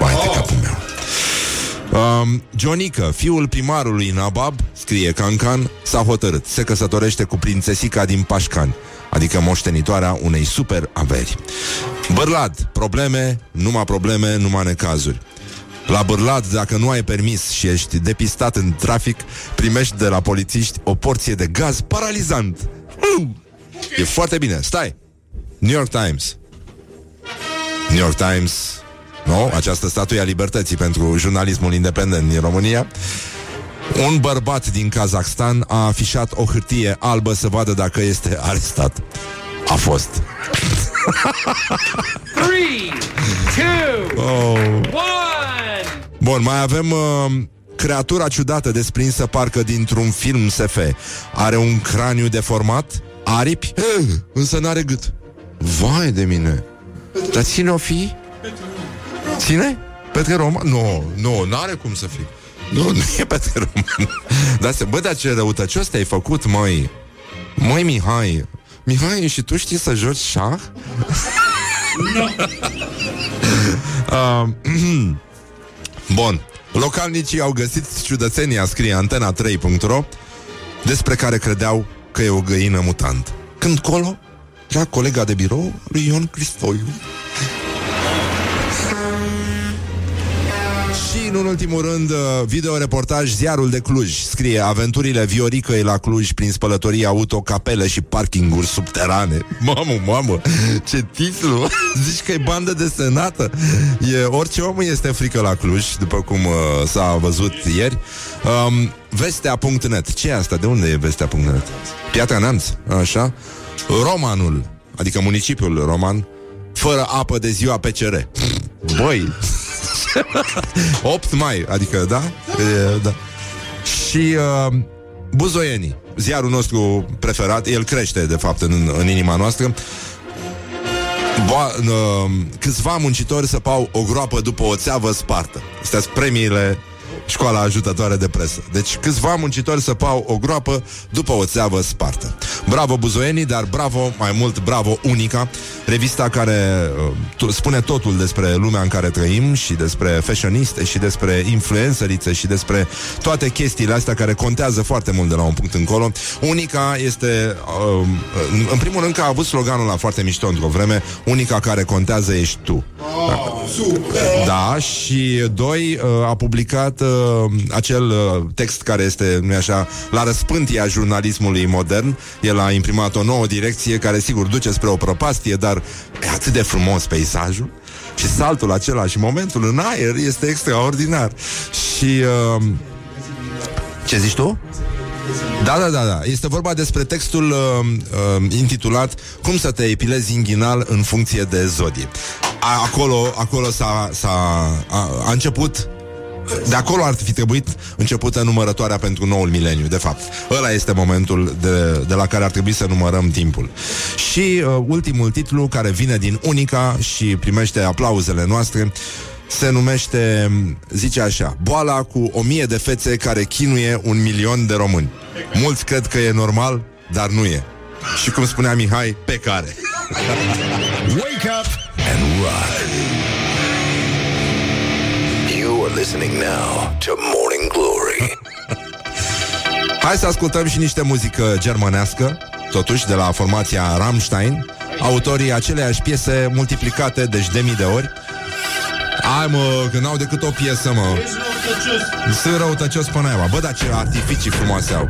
Vai de capul meu. Um, Jonica, fiul primarului Nabab, scrie Cancan, s-a hotărât. Se căsătorește cu prințesica din Pașcani, adică moștenitoarea unei super averi. Bărlad, probleme, numai probleme, numai necazuri. La Bârlad, dacă nu ai permis și ești depistat în trafic, primești de la polițiști o porție de gaz paralizant. Mm. E foarte bine, stai! New York Times. New York Times, nu? Această statuie a libertății pentru jurnalismul independent din România. Un bărbat din Kazakhstan a afișat o hârtie albă să vadă dacă este arestat. A fost.
3, 2,
Oh.
1.
Bun, mai avem uh, creatura ciudată desprinsă parcă dintr-un film SF. Are un craniu deformat, aripi, eh, însă n-are gât. Vai de mine! Dar ține o fi? Ține? Petre Roman? Nu, nu, n-are cum să fie. Nu, nu e Petre Roman. Dar se, bă, dar ce răutăcios te-ai făcut, măi. Măi, Mihai. Mihai, și tu știi să joci șah? uh, Bun. Localnicii au găsit ciudățenia, scrie antena3.ro, despre care credeau că e o găină mutant. Când colo, era colega de birou lui Ion Cristoiu. Și, în ultimul rând, uh, videoreportaj Ziarul de Cluj scrie Aventurile Vioricăi la Cluj prin spălătorii auto, capele și parkinguri subterane. Mamă, mamă, ce titlu! Zici că e bandă desenată? E, orice om este frică la Cluj, după cum uh, s-a văzut ieri. Um, vestea.net. Ce e asta? De unde e vestea.net? Piatra Neamț, așa? Romanul, adică municipiul Roman, fără apă de ziua PCR. Băi, 8 mai, adică, da? E, da. Și uh, Buzoienii, ziarul nostru preferat, el crește, de fapt, în, în inima noastră. Ba, uh, câțiva muncitori săpau o groapă după o țeavă spartă. Astea sunt premiile școala ajutătoare de presă. Deci câțiva muncitori săpau o groapă după o țeavă spartă. Bravo buzoienii, dar bravo, mai mult bravo Unica, revista care uh, spune totul despre lumea în care trăim și despre fashioniste și despre influențărițe și despre toate chestiile astea care contează foarte mult de la un punct încolo. Unica este, uh, în, în primul rând că a avut sloganul la foarte mișto într-o vreme, unica care contează ești tu. Da, și doi, uh, a publicat uh, acel uh, text care este, nu așa, la răspântia jurnalismului modern. El a imprimat o nouă direcție care, sigur, duce spre o prăpastie, dar e atât de frumos peisajul. Și saltul acela și momentul în aer este extraordinar. Și... Uh, ce zici tu? Da, da, da, da. Este vorba despre textul uh, uh, intitulat Cum să te epilezi inghinal în funcție de zodie. A, acolo, acolo s-a, s-a a, a început de acolo ar fi trebuit începută numărătoarea pentru noul mileniu, de fapt. Ăla este momentul de, de la care ar trebui să numărăm timpul. Și uh, ultimul titlu, care vine din Unica și primește aplauzele noastre, se numește, zice așa, boala cu o mie de fețe care chinuie un milion de români. Mulți cred că e normal, dar nu e. Și cum spunea Mihai, pe care.
Wake up and run. Listening now to Morning Glory.
Hai să ascultăm și niște muzică germanească, totuși de la formația Rammstein, autorii aceleiași piese multiplicate deci de mii de ori. Hai mă, că n-au decât o piesă, mă. Sunt răutăcios până aia. Bă, dar ce artificii frumoase au.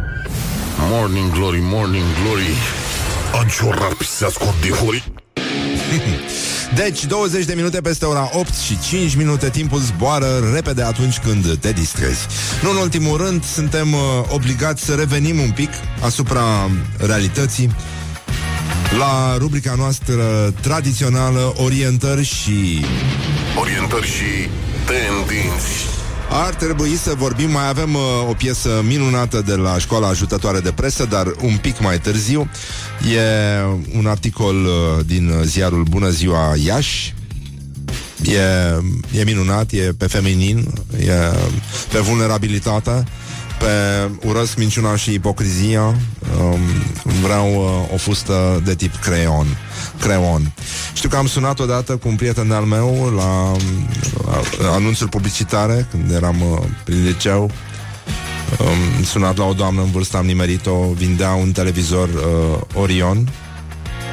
Morning glory, morning glory Anciorar se ascund dihori
Deci, 20 de minute peste ora 8 și 5 minute Timpul zboară repede atunci când te distrezi. Nu în ultimul rând, suntem uh, obligați să revenim un pic Asupra realității La rubrica noastră tradițională Orientări și
Orientări și tendinți
Ar trebui să vorbim, mai avem uh, o piesă minunată de la Școala Ajutătoare de Presă, dar un pic mai târziu. E un articol uh, din ziarul Bună Ziua Iași. E, e minunat, e pe feminin, e pe vulnerabilitate, pe urăsc minciuna și ipocrizia. Um, vreau uh, o fustă de tip creion. Creon. Știu că am sunat odată cu un prieten al meu la, la anunțuri publicitare, când eram uh, prin liceu. Um, sunat la o doamnă în vârstă, am nimerit-o, vindea un televizor uh, Orion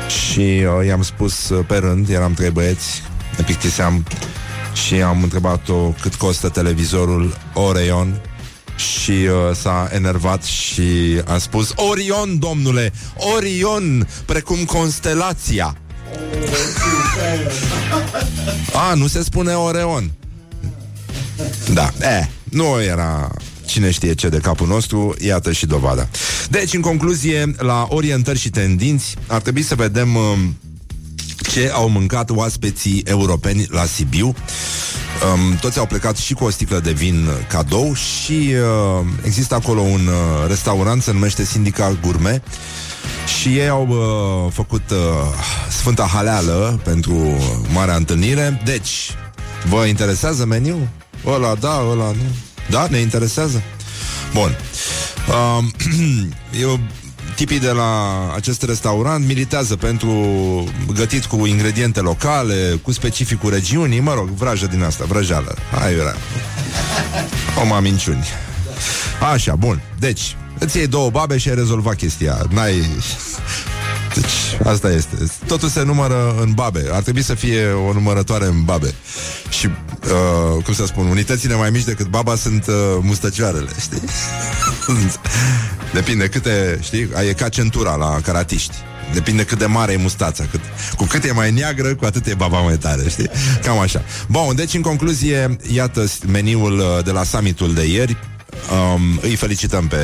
și uh, i-am spus uh, pe rând, eram trei băieți, ne pictiseam și am întrebat-o cât costă televizorul Orion și uh, s-a enervat și a spus Orion, domnule, Orion, precum constelația. A, nu se spune Oreon. Da, e, nu era cine știe ce de capul nostru, iată și dovada. Deci, în concluzie, la orientări și tendinți, ar trebui să vedem uh, ce au mâncat oaspeții europeni la Sibiu. Um, toți au plecat și cu o sticlă de vin cadou și uh, există acolo un uh, restaurant, se numește Sindical Gourmet și ei au uh, făcut uh, Sfânta Haleală pentru marea întâlnire. Deci, vă interesează meniu? Ăla da, ăla nu. Da, ne interesează? Bun. Uh, eu tipii de la acest restaurant militează pentru gătit cu ingrediente locale, cu specificul regiunii, mă rog, vrajă din asta, vrăjeală. Hai, era. O minciuni. Așa, bun. Deci, îți iei două babe și ai rezolvat chestia. N-ai... Deci, asta este. Totul se numără în babe. Ar trebui să fie o numărătoare în babe. Și, uh, cum să spun, unitățile mai mici decât baba sunt uh, mustăcioarele, știi? Depinde câte, știi, e ca centura la caratiști. Depinde cât de mare e mustața cât, Cu cât e mai neagră, cu atât e baba mai tare Știi? Cam așa Bun, deci în concluzie Iată meniul uh, de la summitul de ieri Um, îi felicităm pe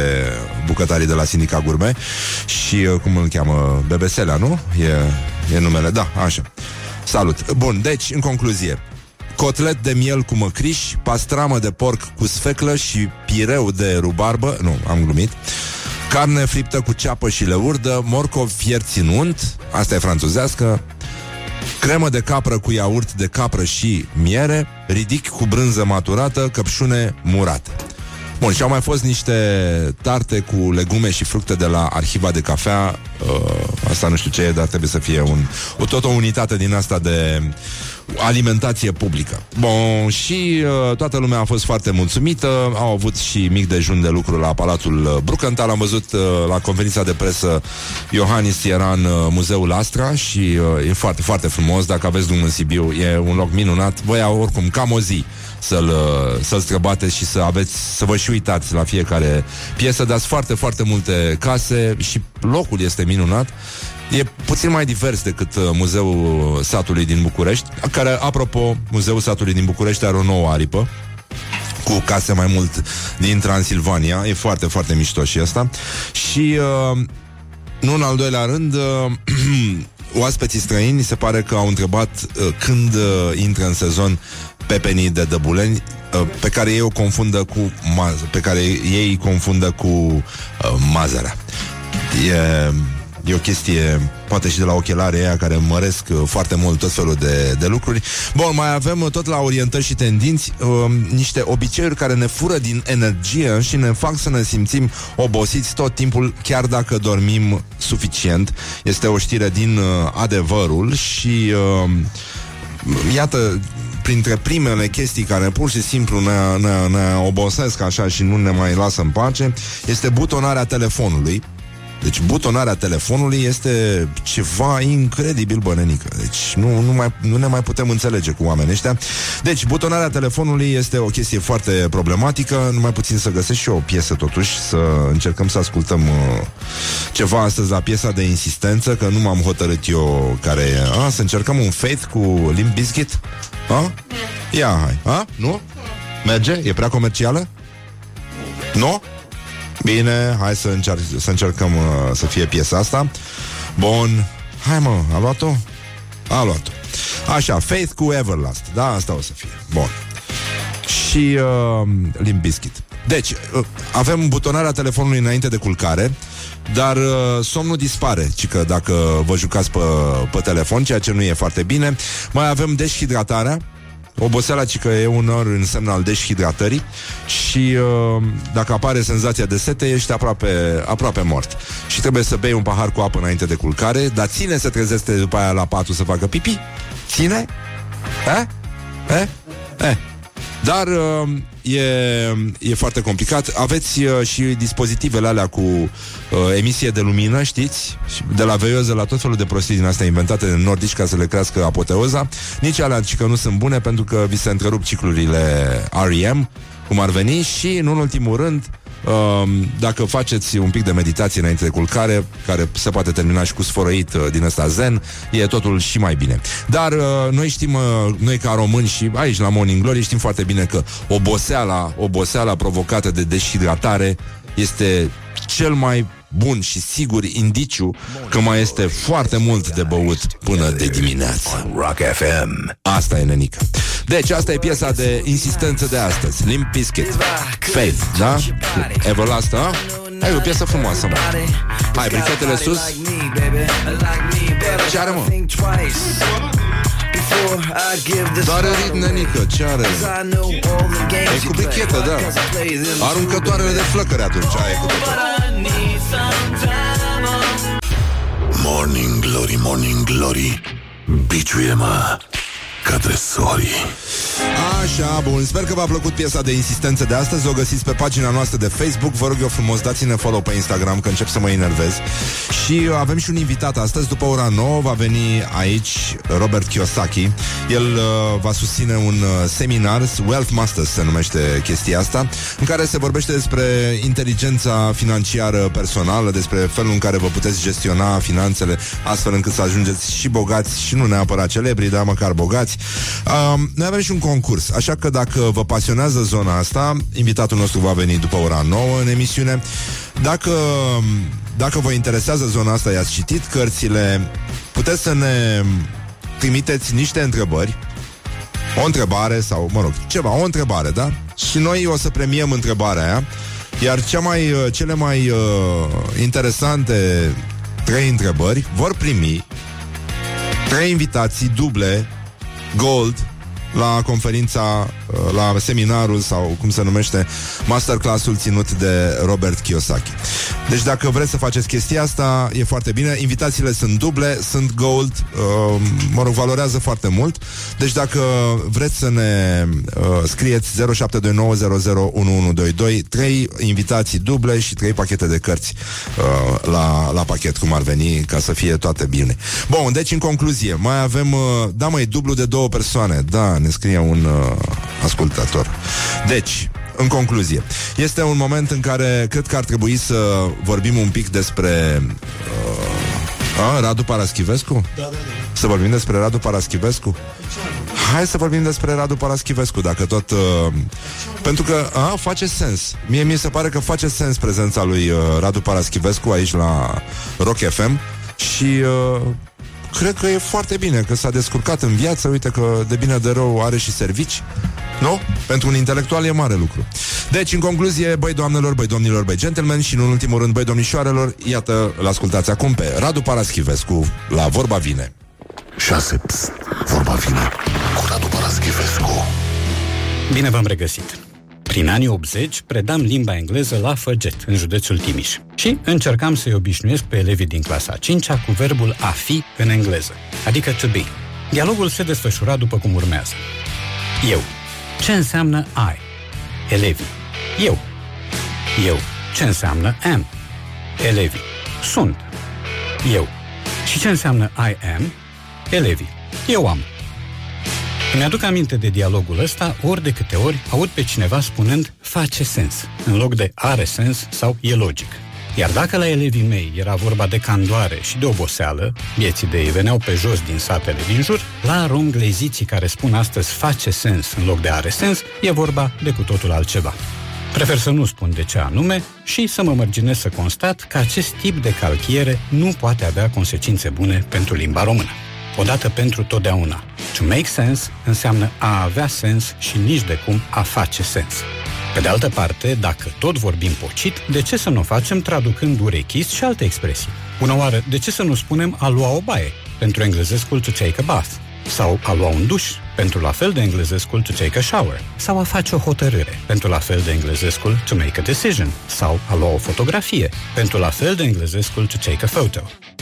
bucătarii de la Sindica Gurme Și uh, cum îl cheamă? Bebeselea, nu? E, e numele, da, așa Salut! Bun, deci, în concluzie Cotlet de miel cu măcriș Pastramă de porc cu sfeclă Și pireu de rubarbă Nu, am glumit Carne friptă cu ceapă și leurdă Morcov fiert ținunt Asta e franțuzească Cremă de capră cu iaurt de capră și miere Ridic cu brânză maturată Căpșune murate Bun, și au mai fost niște tarte cu legume și fructe de la arhiva de cafea. Uh, asta nu știu ce e, dar trebuie să fie un, o, tot o unitate din asta de alimentație publică. Bun, și uh, toată lumea a fost foarte mulțumită, au avut și mic dejun de lucru la Palatul Brucantal, am văzut uh, la conferința de presă Iohannis era în uh, Muzeul Astra și uh, e foarte, foarte frumos, dacă aveți drum în Sibiu, e un loc minunat, voi oricum cam o zi să-l, uh, să-l străbateți și să aveți, să vă și uitați la fiecare piesă, dați foarte, foarte multe case și locul este minunat. E puțin mai divers decât uh, Muzeul Satului din București, care, apropo, Muzeul Satului din București are o nouă aripă, cu case mai mult din Transilvania. E foarte, foarte mișto și asta. Și, uh, nu în al doilea rând, uh, oaspeții străini se pare că au întrebat uh, când uh, intră în sezon pepenii de dăbuleni uh, pe care ei o confundă cu maz- pe care ei confundă cu uh, mazărea. E, e o chestie, poate și de la ochelare aia care măresc uh, foarte mult tot felul de, de lucruri. Bun, mai avem uh, tot la orientări și tendinți uh, niște obiceiuri care ne fură din energie și ne fac să ne simțim obosiți tot timpul, chiar dacă dormim suficient. Este o știre din uh, adevărul și uh, iată printre primele chestii care pur și simplu ne, ne, ne obosesc așa și nu ne mai lasă în pace, este butonarea telefonului. Deci butonarea telefonului este ceva incredibil bănenică. Deci nu, nu, mai, nu ne mai putem înțelege cu oamenii ăștia. Deci butonarea telefonului este o chestie foarte problematică. Numai puțin să găsesc și o piesă totuși, să încercăm să ascultăm uh, ceva astăzi la piesa de insistență, că nu m-am hotărât eu care e. A, să încercăm un Faith cu Limp Bizkit? A? Ia, hai. A? Nu? Merge? E prea comercială? Nu? Bine, hai să, încerc, să încercăm uh, să fie piesa asta. Bun. Hai mă, a luat-o? A luat-o. Așa, Faith cu Everlast. Da, asta o să fie. Bun. Și uh, Limp Bizkit. Deci, uh, avem butonarea telefonului înainte de culcare, dar uh, somnul dispare, ci că dacă vă jucați pe, pe telefon, ceea ce nu e foarte bine. Mai avem deshidratarea, Oboseala, ci că e unor în semn al deshidratării și uh, dacă apare senzația de sete, ești aproape, aproape mort. Și trebuie să bei un pahar cu apă înainte de culcare, dar ține să trezește după aia la patul să facă pipi. Ține? Eh? Eh? Eh? Dar uh, e, e foarte complicat. Aveți uh, și dispozitivele alea cu uh, emisie de lumină, știți? De la veioză la tot felul de prostii din astea inventate de nordici ca să le crească apoteoza. Nici alea că nu sunt bune pentru că vi se întrerup ciclurile REM, cum ar veni, și, în ultimul rând, Um, dacă faceți un pic de meditație înainte de culcare, care se poate termina și cu sfărăit uh, din ăsta zen, e totul și mai bine. Dar uh, noi știm, uh, noi ca români și aici la Morning Glory știm foarte bine că oboseala, oboseala provocată de deshidratare este cel mai bun și sigur indiciu că mai este foarte mult de băut până de dimineață.
Rock FM.
Asta e, nenică. Deci, asta e piesa de insistență de astăzi. Limp Bizkit. Faith, da? Everlast, da? Hai, o piesă frumoasă, mă. Hai, brichetele sus. Ce are, mă? Doare ritm, nenică, ce are? E cu brichetă, da. Aruncătoarele de flăcări atunci, aia e cu totul.
Morning Glory, Morning Glory. Biciuie-mă ca tresorii
Așa, bun, sper că v-a plăcut piesa de insistență de astăzi. O găsiți pe pagina noastră de Facebook. Vă rog eu frumos, dați-ne follow pe Instagram Că încep să mă enervez. Și avem și un invitat astăzi După ora 9 va veni aici Robert Kiyosaki. El uh, va susține un uh, seminar Wealth Masters se numește chestia asta În care se vorbește despre inteligența financiară personală Despre felul în care vă puteți gestiona finanțele Astfel încât să ajungeți și bogați Și nu neapărat celebri, dar măcar bogați uh, Noi avem și un concurs Așa că dacă vă pasionează zona asta Invitatul nostru va veni după ora 9 în emisiune Dacă, dacă vă interesează zona asta I-ați citit cărțile Puteți să ne trimiteți niște întrebări o întrebare sau, mă rog, ceva, o întrebare, da? Și noi o să premiem întrebarea aia Iar cea mai, uh, cele mai uh, interesante trei întrebări vor primi trei invitații duble gold la conferința, uh, la seminarul sau cum se numește, masterclassul ținut de Robert Kiyosaki. Deci dacă vreți să faceți chestia asta, e foarte bine. Invitațiile sunt duble, sunt gold, uh, mă rog, valorează foarte mult. Deci dacă vreți să ne uh, scrieți 0729001122, trei invitații duble și trei pachete de cărți uh, la, la pachet, cum ar veni, ca să fie toate bine. Bun, deci în concluzie, mai avem, uh, da măi, dublu de două persoane, da, ne scrie un uh, ascultator. Deci, în concluzie, este un moment în care cred că ar trebui să vorbim un pic despre uh, a, Radu Paraschivescu? Da, da, da. Să vorbim despre Radu Paraschivescu? Hai să vorbim despre Radu Paraschivescu, dacă tot... Uh, pentru că a, face sens. Mie mi se pare că face sens prezența lui uh, Radu Paraschivescu aici la Rock FM și uh, cred că e foarte bine, că s-a descurcat în viață, uite că de bine de rău are și servici. Nu? Pentru un intelectual e mare lucru. Deci, în concluzie, băi doamnelor, băi domnilor, băi gentlemen și, în ultimul rând, băi domnișoarelor, iată, l-ascultați acum pe Radu Paraschivescu la Vorba Vine.
6. Pst, vorba vine cu Radu Paraschivescu.
Bine v-am regăsit! Prin anii 80 predam limba engleză la Făget, în județul Timiș. Și încercam să-i obișnuiesc pe elevii din clasa 5 cu verbul a fi în engleză, adică to be. Dialogul se desfășura după cum urmează. Eu. Ce înseamnă I? Elevii. Eu. Eu. Ce înseamnă am? Elevii. Sunt. Eu. Și ce înseamnă I am? Elevii. Eu am. Îmi aduc aminte de dialogul ăsta ori de câte ori aud pe cineva spunând face sens, în loc de are sens sau e logic. Iar dacă la elevii mei era vorba de candoare și de oboseală, vieții de ei veneau pe jos din satele din jur, la romgleziții care spun astăzi face sens în loc de are sens, e vorba de cu totul altceva. Prefer să nu spun de ce anume și să mă mărginez să constat că acest tip de calchiere nu poate avea consecințe bune pentru limba română. Odată pentru totdeauna. To make sense înseamnă a avea sens și nici de cum a face sens. Pe de altă parte, dacă tot vorbim pocit, de ce să nu o facem traducând urechist și alte expresii? Bună oară, de ce să nu spunem a lua o baie, pentru englezescul to take a bath? Sau a lua un duș, pentru la fel de englezescul to take a shower? Sau a face o hotărâre, pentru la fel de englezescul to make a decision? Sau a lua o fotografie, pentru la fel de englezescul to take a photo?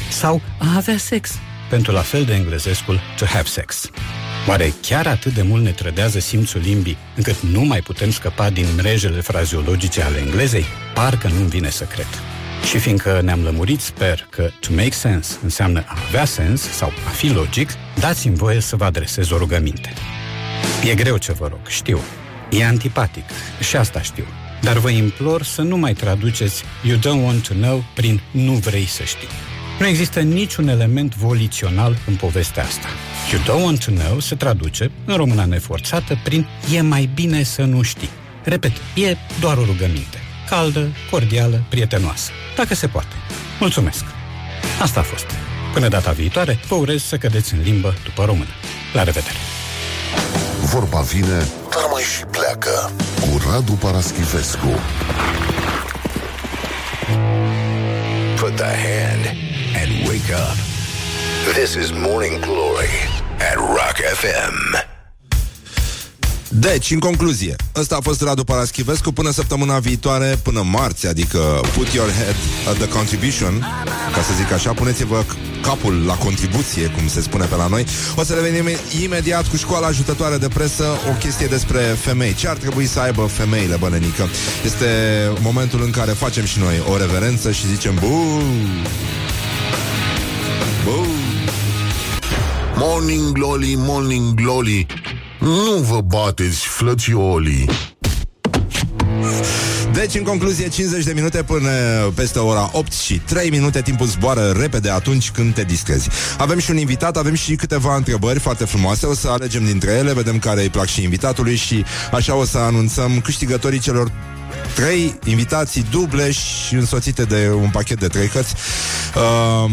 Sau a avea sex, pentru la fel de englezescul to have sex. Oare chiar atât de mult ne trădează simțul limbii, încât nu mai putem scăpa din mrejele fraziologice ale englezei? Parcă nu-mi vine să cred. Și fiindcă ne-am lămurit, sper că to make sense înseamnă a avea sens sau a fi logic, dați-mi voie să vă adresez o rugăminte. E greu ce vă rog, știu. E antipatic și asta știu. Dar vă implor să nu mai traduceți You don't want to know prin nu vrei să știi. Nu există niciun element volițional în povestea asta. You don't want to know se traduce, în româna neforțată, prin e mai bine să nu știi. Repet, e doar o rugăminte. Caldă, cordială, prietenoasă. Dacă se poate. Mulțumesc. Asta a fost. Până data viitoare, vă urez să cădeți în limbă după română. La revedere!
Vorba vine, dar mai și pleacă. Cu Radu Paraschivescu.
Put the hand and wake up. This is Morning Glory at Rock FM.
Deci, în concluzie, ăsta a fost Radu Paraschivescu până săptămâna viitoare, până marți, adică put your head at the contribution, ca să zic așa, puneți-vă capul la contribuție, cum se spune pe la noi. O să revenim imediat cu școala ajutătoare de presă, o chestie despre femei. Ce ar trebui să aibă femeile, bănenică? Este momentul în care facem și noi o reverență și zicem bu.
Morning Glory, Morning Glory Nu vă bateți, flățiolii
Deci, în concluzie, 50 de minute până peste ora 8 și 3 minute, timpul zboară repede atunci când te distrezi. Avem și un invitat, avem și câteva întrebări foarte frumoase, o să alegem dintre ele, vedem care îi plac și invitatului și așa o să anunțăm câștigătorii celor trei invitații duble și însoțite de un pachet de trei cărți. Uh,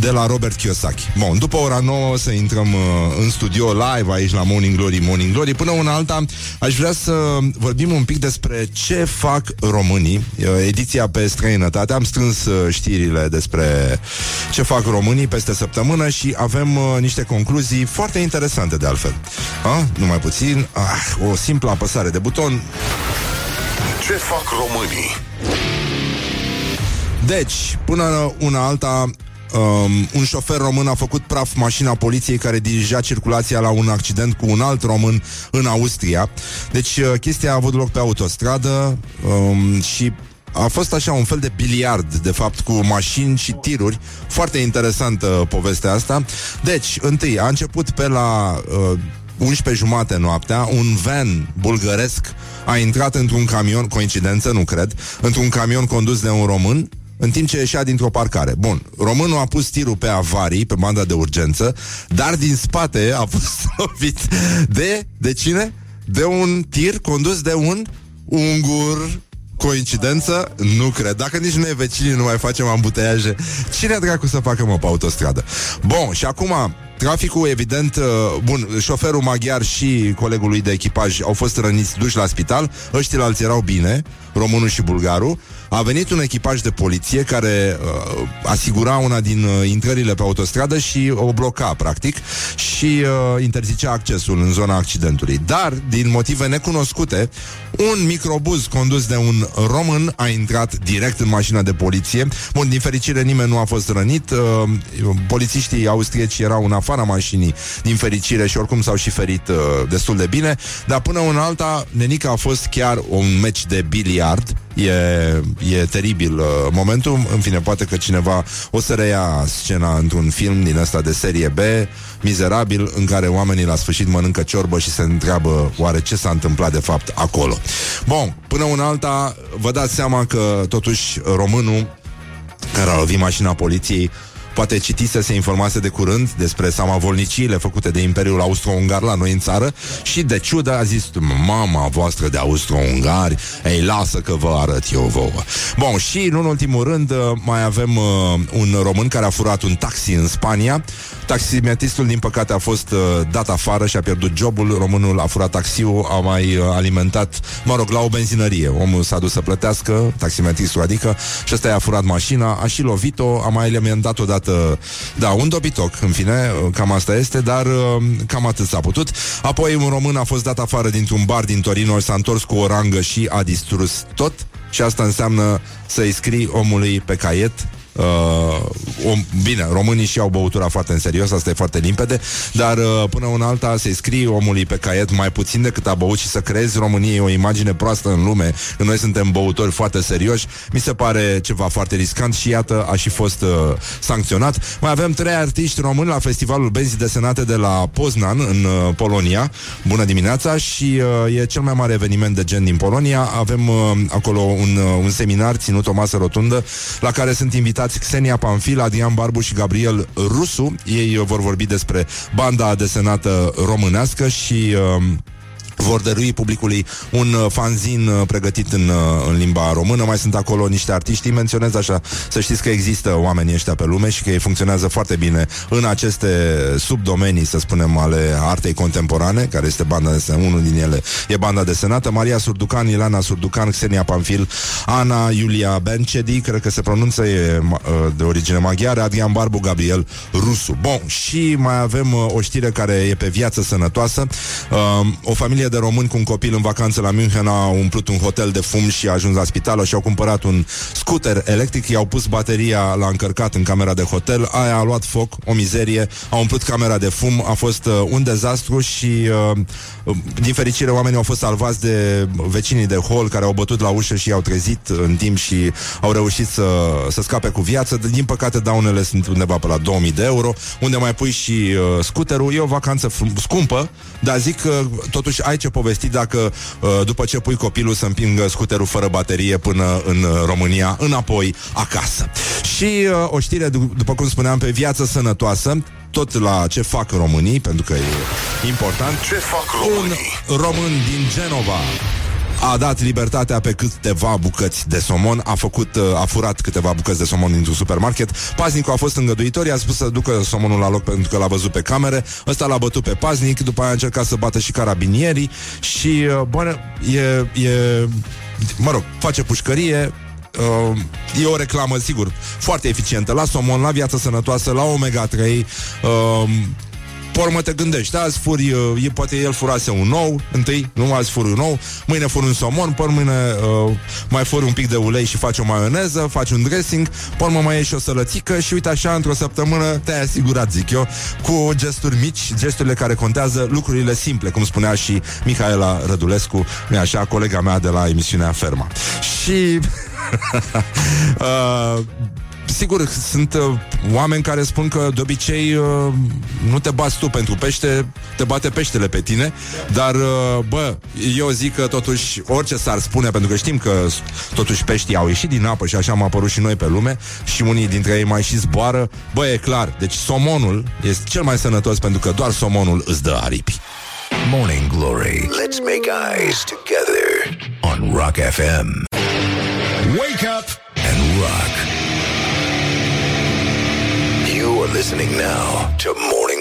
de la Robert Kiyosaki. Bun, după ora 9 o să intrăm uh, în studio live aici la Morning Glory, Morning Glory. Până una alta, aș vrea să vorbim un pic despre ce fac românii. Uh, ediția pe străinătate. Am strâns uh, știrile despre ce fac românii peste săptămână și avem uh, niște concluzii foarte interesante de altfel. A? Numai puțin. Ah, o simplă apăsare de buton.
Ce fac românii?
Deci, până una alta, um, un șofer român a făcut praf mașina poliției care dirija circulația la un accident cu un alt român în Austria. Deci, uh, chestia a avut loc pe autostradă um, și a fost așa un fel de biliard, de fapt, cu mașini și tiruri. Foarte interesantă povestea asta. Deci, întâi, a început pe la uh, 11 jumate noaptea, un van bulgăresc a intrat într-un camion, coincidență, nu cred, într-un camion condus de un român, în timp ce ieșea dintr-o parcare. Bun, românul a pus tirul pe avarii, pe banda de urgență, dar din spate a fost lovit de, de cine? De un tir condus de un ungur Coincidență? Nu cred. Dacă nici noi vecinii nu mai facem ambuteiaje, cine dracu să facă mă pe autostradă? Bun, și acum Traficul, evident, uh, bun, șoferul maghiar și colegul lui de echipaj au fost răniți, duși la spital, ăștia alții erau bine, românul și bulgarul. A venit un echipaj de poliție care uh, asigura una din uh, intrările pe autostradă și o bloca, practic, și uh, interzicea accesul în zona accidentului. Dar, din motive necunoscute, un microbuz condus de un român a intrat direct în mașina de poliție. Bun, din fericire nimeni nu a fost rănit. Uh, polițiștii austrieci erau în afara mașinii, din fericire, și oricum s-au și ferit uh, destul de bine. Dar până una alta, Nenica a fost chiar un meci de biliard. E, e teribil uh, momentul. În fine, poate că cineva o să reia scena într-un film din ăsta de serie B, mizerabil, în care oamenii la sfârșit mănâncă ciorbă și se întreabă oare ce s-a întâmplat de fapt acolo. Bun, până una alta, vă dați seama că totuși românul care a lovit mașina poliției Poate citise, se informase de curând despre samavolniciile făcute de Imperiul Austro-Ungar la noi în țară și de ciudă a zis mama voastră de austro-ungari, ei lasă că vă arăt eu vouă. Bun, și în ultimul rând uh, mai avem uh, un român care a furat un taxi în Spania. Taximetristul, din păcate, a fost uh, dat afară și a pierdut jobul. Românul a furat taxiul, a mai uh, alimentat, mă rog, la o benzinărie. Omul s-a dus să plătească, taximetristul adică, și ăsta i-a furat mașina, a și lovit-o, a mai alimentat odată dată, da, un dobitoc, în fine, cam asta este, dar uh, cam atât s-a putut. Apoi un român a fost dat afară dintr-un bar din Torino, s-a întors cu o rangă și a distrus tot și asta înseamnă să-i scrii omului pe caiet Uh, o, bine, românii și au băutura foarte în serios, asta e foarte limpede, dar uh, până un alta să-i scrii omului pe caiet mai puțin decât a băut și să crezi României o imagine proastă în lume, că noi suntem băutori foarte serioși, mi se pare ceva foarte riscant și iată, a și fost uh, sancționat. Mai avem trei artiști români la festivalul Benzii Desenate de la Poznan, în uh, Polonia. Bună dimineața și uh, e cel mai mare eveniment de gen din Polonia. Avem uh, acolo un, uh, un seminar ținut o masă rotundă la care sunt invitați Xenia Panfil, Adrian Barbu și Gabriel Rusu. Ei uh, vor vorbi despre banda desenată românească și uh, vor dărui publicului un uh, fanzin uh, pregătit în, uh, în limba română. Mai sunt acolo niște artiști, îi menționez așa, să știți că există oamenii ăștia pe lume și că ei funcționează foarte bine în aceste subdomenii, să spunem, ale artei contemporane, care este banda de unul din ele e banda desenată. Maria Surducan, Ilana Surducan, Xenia Panfil, Ana Iulia Bencedi, cred că se pronunță, e de origine maghiară, Adrian Barbu, Gabriel Rusu. Bun, și mai avem o știre care e pe viață sănătoasă. O familie de români cu un copil în vacanță la München au umplut un hotel de fum și a ajuns la spital și au cumpărat un scooter electric, i-au pus bateria la încărcat în camera de hotel, aia a luat foc, o mizerie, a umplut camera de fum, a fost uh, un dezastru și uh, din fericire oamenii au fost salvați de vecinii de hol care au bătut la ușă și i-au trezit în timp și au reușit să, să scape cu viață. Din păcate daunele sunt undeva pe la 2000 de euro, unde mai pui și uh, scooterul. E o vacanță scumpă, dar zic că totuși ai ce povesti dacă uh, după ce pui copilul să împingă scuterul fără baterie până în uh, România, înapoi acasă. Și uh, o știre, după cum spuneam, pe viață sănătoasă, tot la ce fac românii, pentru că e important.
Ce fac românii?
Un român din Genova a dat libertatea pe câteva bucăți de somon, a făcut, uh, a furat câteva bucăți de somon dintr-un supermarket. Paznicul a fost îngăduitor, i-a spus să ducă somonul la loc pentru că l-a văzut pe camere. Ăsta l-a bătut pe paznic, după aia a încercat să bată și carabinierii și, uh, bă, e, e, mă rog, face pușcărie, Uh, e o reclamă, sigur, foarte eficientă la somon, la viață sănătoasă, la omega-3 uh, Pormă te gândești, azi furi, uh, poate el furase un nou, întâi, nu azi furi un nou, mâine furi un somon, por mâine uh, mai furi un pic de ulei și faci o maioneză, faci un dressing, pormă mai ieși o sălățică și uite așa, într-o săptămână te-ai asigurat, zic eu, cu gesturi mici, gesturile care contează, lucrurile simple, cum spunea și Micaela Rădulescu, nu așa, colega mea de la emisiunea Ferma. Și... uh, sigur, sunt uh, oameni care spun că de obicei uh, nu te bați tu pentru pește, te bate peștele pe tine, dar, uh, bă, eu zic că totuși orice s-ar spune, pentru că știm că totuși peștii au ieșit din apă și așa am apărut și noi pe lume și unii dintre ei mai și zboară, bă, e clar, deci somonul este cel mai sănătos pentru că doar somonul îți dă aripi.
Morning Glory. Let's make eyes together on Rock FM. Wake up and rock. You are listening now to Morning